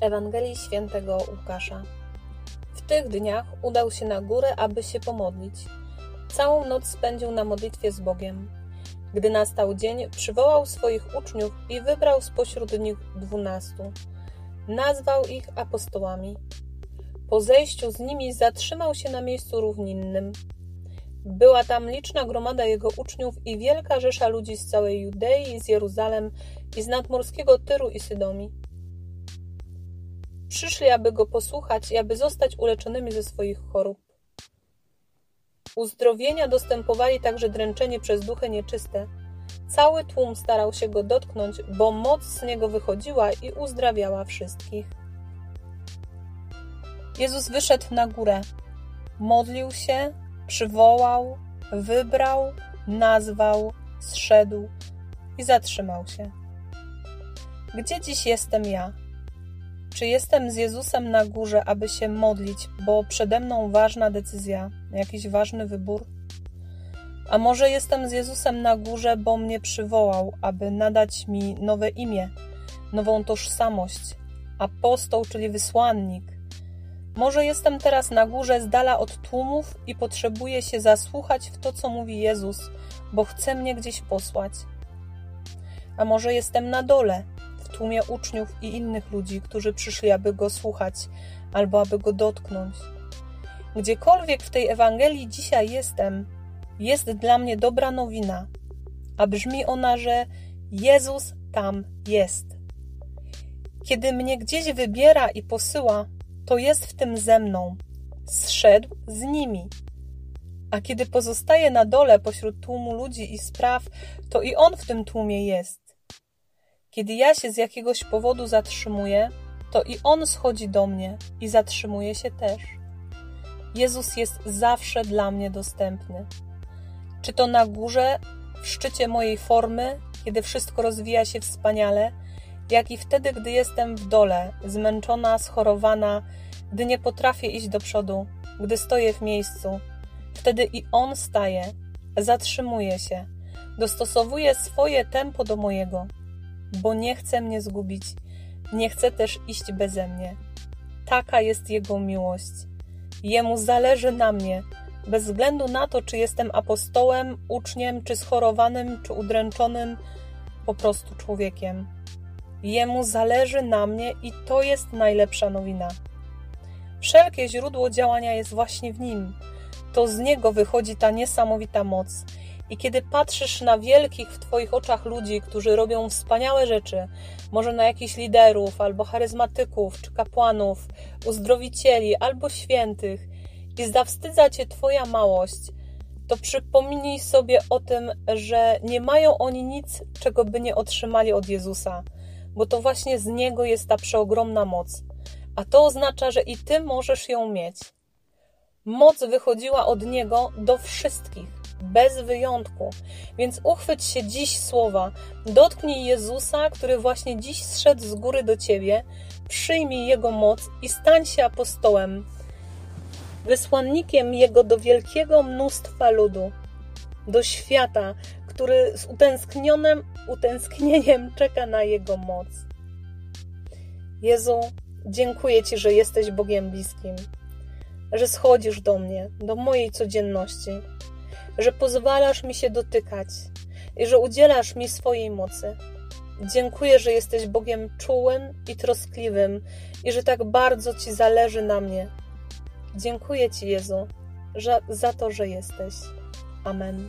Ewangelii Świętego Łukasza. W tych dniach udał się na górę, aby się pomodlić. Całą noc spędził na modlitwie z Bogiem. Gdy nastał dzień, przywołał swoich uczniów i wybrał spośród nich dwunastu. Nazwał ich apostołami. Po zejściu z nimi zatrzymał się na miejscu równinnym. Była tam liczna gromada jego uczniów i wielka rzesza ludzi z całej Judei, z Jeruzalem i z nadmorskiego Tyru i Sydomii. Przyszli, aby go posłuchać i aby zostać uleczonymi ze swoich chorób. Uzdrowienia dostępowali także dręczenie przez duchy nieczyste. Cały tłum starał się go dotknąć, bo moc z niego wychodziła i uzdrawiała wszystkich. Jezus wyszedł na górę, modlił się, przywołał, wybrał, nazwał, zszedł i zatrzymał się. Gdzie dziś jestem ja? Czy jestem z Jezusem na górze, aby się modlić, bo przede mną ważna decyzja, jakiś ważny wybór? A może jestem z Jezusem na górze, bo mnie przywołał, aby nadać mi nowe imię, nową tożsamość, apostoł, czyli wysłannik. Może jestem teraz na górze z dala od tłumów i potrzebuję się zasłuchać w to, co mówi Jezus, bo chce mnie gdzieś posłać. A może jestem na dole, tłumie uczniów i innych ludzi, którzy przyszli, aby go słuchać albo aby go dotknąć. Gdziekolwiek w tej Ewangelii dzisiaj jestem, jest dla mnie dobra nowina, a brzmi ona, że Jezus tam jest. Kiedy mnie gdzieś wybiera i posyła, to jest w tym ze mną. Zszedł z nimi. A kiedy pozostaje na dole pośród tłumu ludzi i spraw, to i on w tym tłumie jest. Kiedy ja się z jakiegoś powodu zatrzymuję, to i On schodzi do mnie i zatrzymuje się też. Jezus jest zawsze dla mnie dostępny. Czy to na górze, w szczycie mojej formy, kiedy wszystko rozwija się wspaniale, jak i wtedy, gdy jestem w dole, zmęczona, schorowana, gdy nie potrafię iść do przodu, gdy stoję w miejscu. Wtedy i On staje, zatrzymuje się, dostosowuje swoje tempo do mojego bo nie chce mnie zgubić, nie chce też iść beze mnie. Taka jest Jego miłość. Jemu zależy na mnie, bez względu na to, czy jestem apostołem, uczniem, czy schorowanym, czy udręczonym, po prostu człowiekiem. Jemu zależy na mnie i to jest najlepsza nowina. Wszelkie źródło działania jest właśnie w nim. To z niego wychodzi ta niesamowita moc i kiedy patrzysz na wielkich w Twoich oczach ludzi, którzy robią wspaniałe rzeczy, może na jakichś liderów, albo charyzmatyków, czy kapłanów, uzdrowicieli, albo świętych, i zawstydza Cię Twoja małość, to przypomnij sobie o tym, że nie mają oni nic, czego by nie otrzymali od Jezusa, bo to właśnie z Niego jest ta przeogromna moc. A to oznacza, że i Ty możesz ją mieć. Moc wychodziła od Niego do wszystkich bez wyjątku. Więc uchwyć się dziś słowa, dotknij Jezusa, który właśnie dziś zszedł z góry do ciebie, przyjmij Jego moc i stań się apostołem, wysłannikiem Jego do wielkiego mnóstwa ludu, do świata, który z utęsknionym utęsknieniem czeka na Jego moc. Jezu, dziękuję Ci, że jesteś Bogiem bliskim, że schodzisz do mnie, do mojej codzienności że pozwalasz mi się dotykać i że udzielasz mi swojej mocy. Dziękuję, że jesteś Bogiem czułym i troskliwym i że tak bardzo Ci zależy na mnie. Dziękuję Ci, Jezu, że, za to, że jesteś. Amen.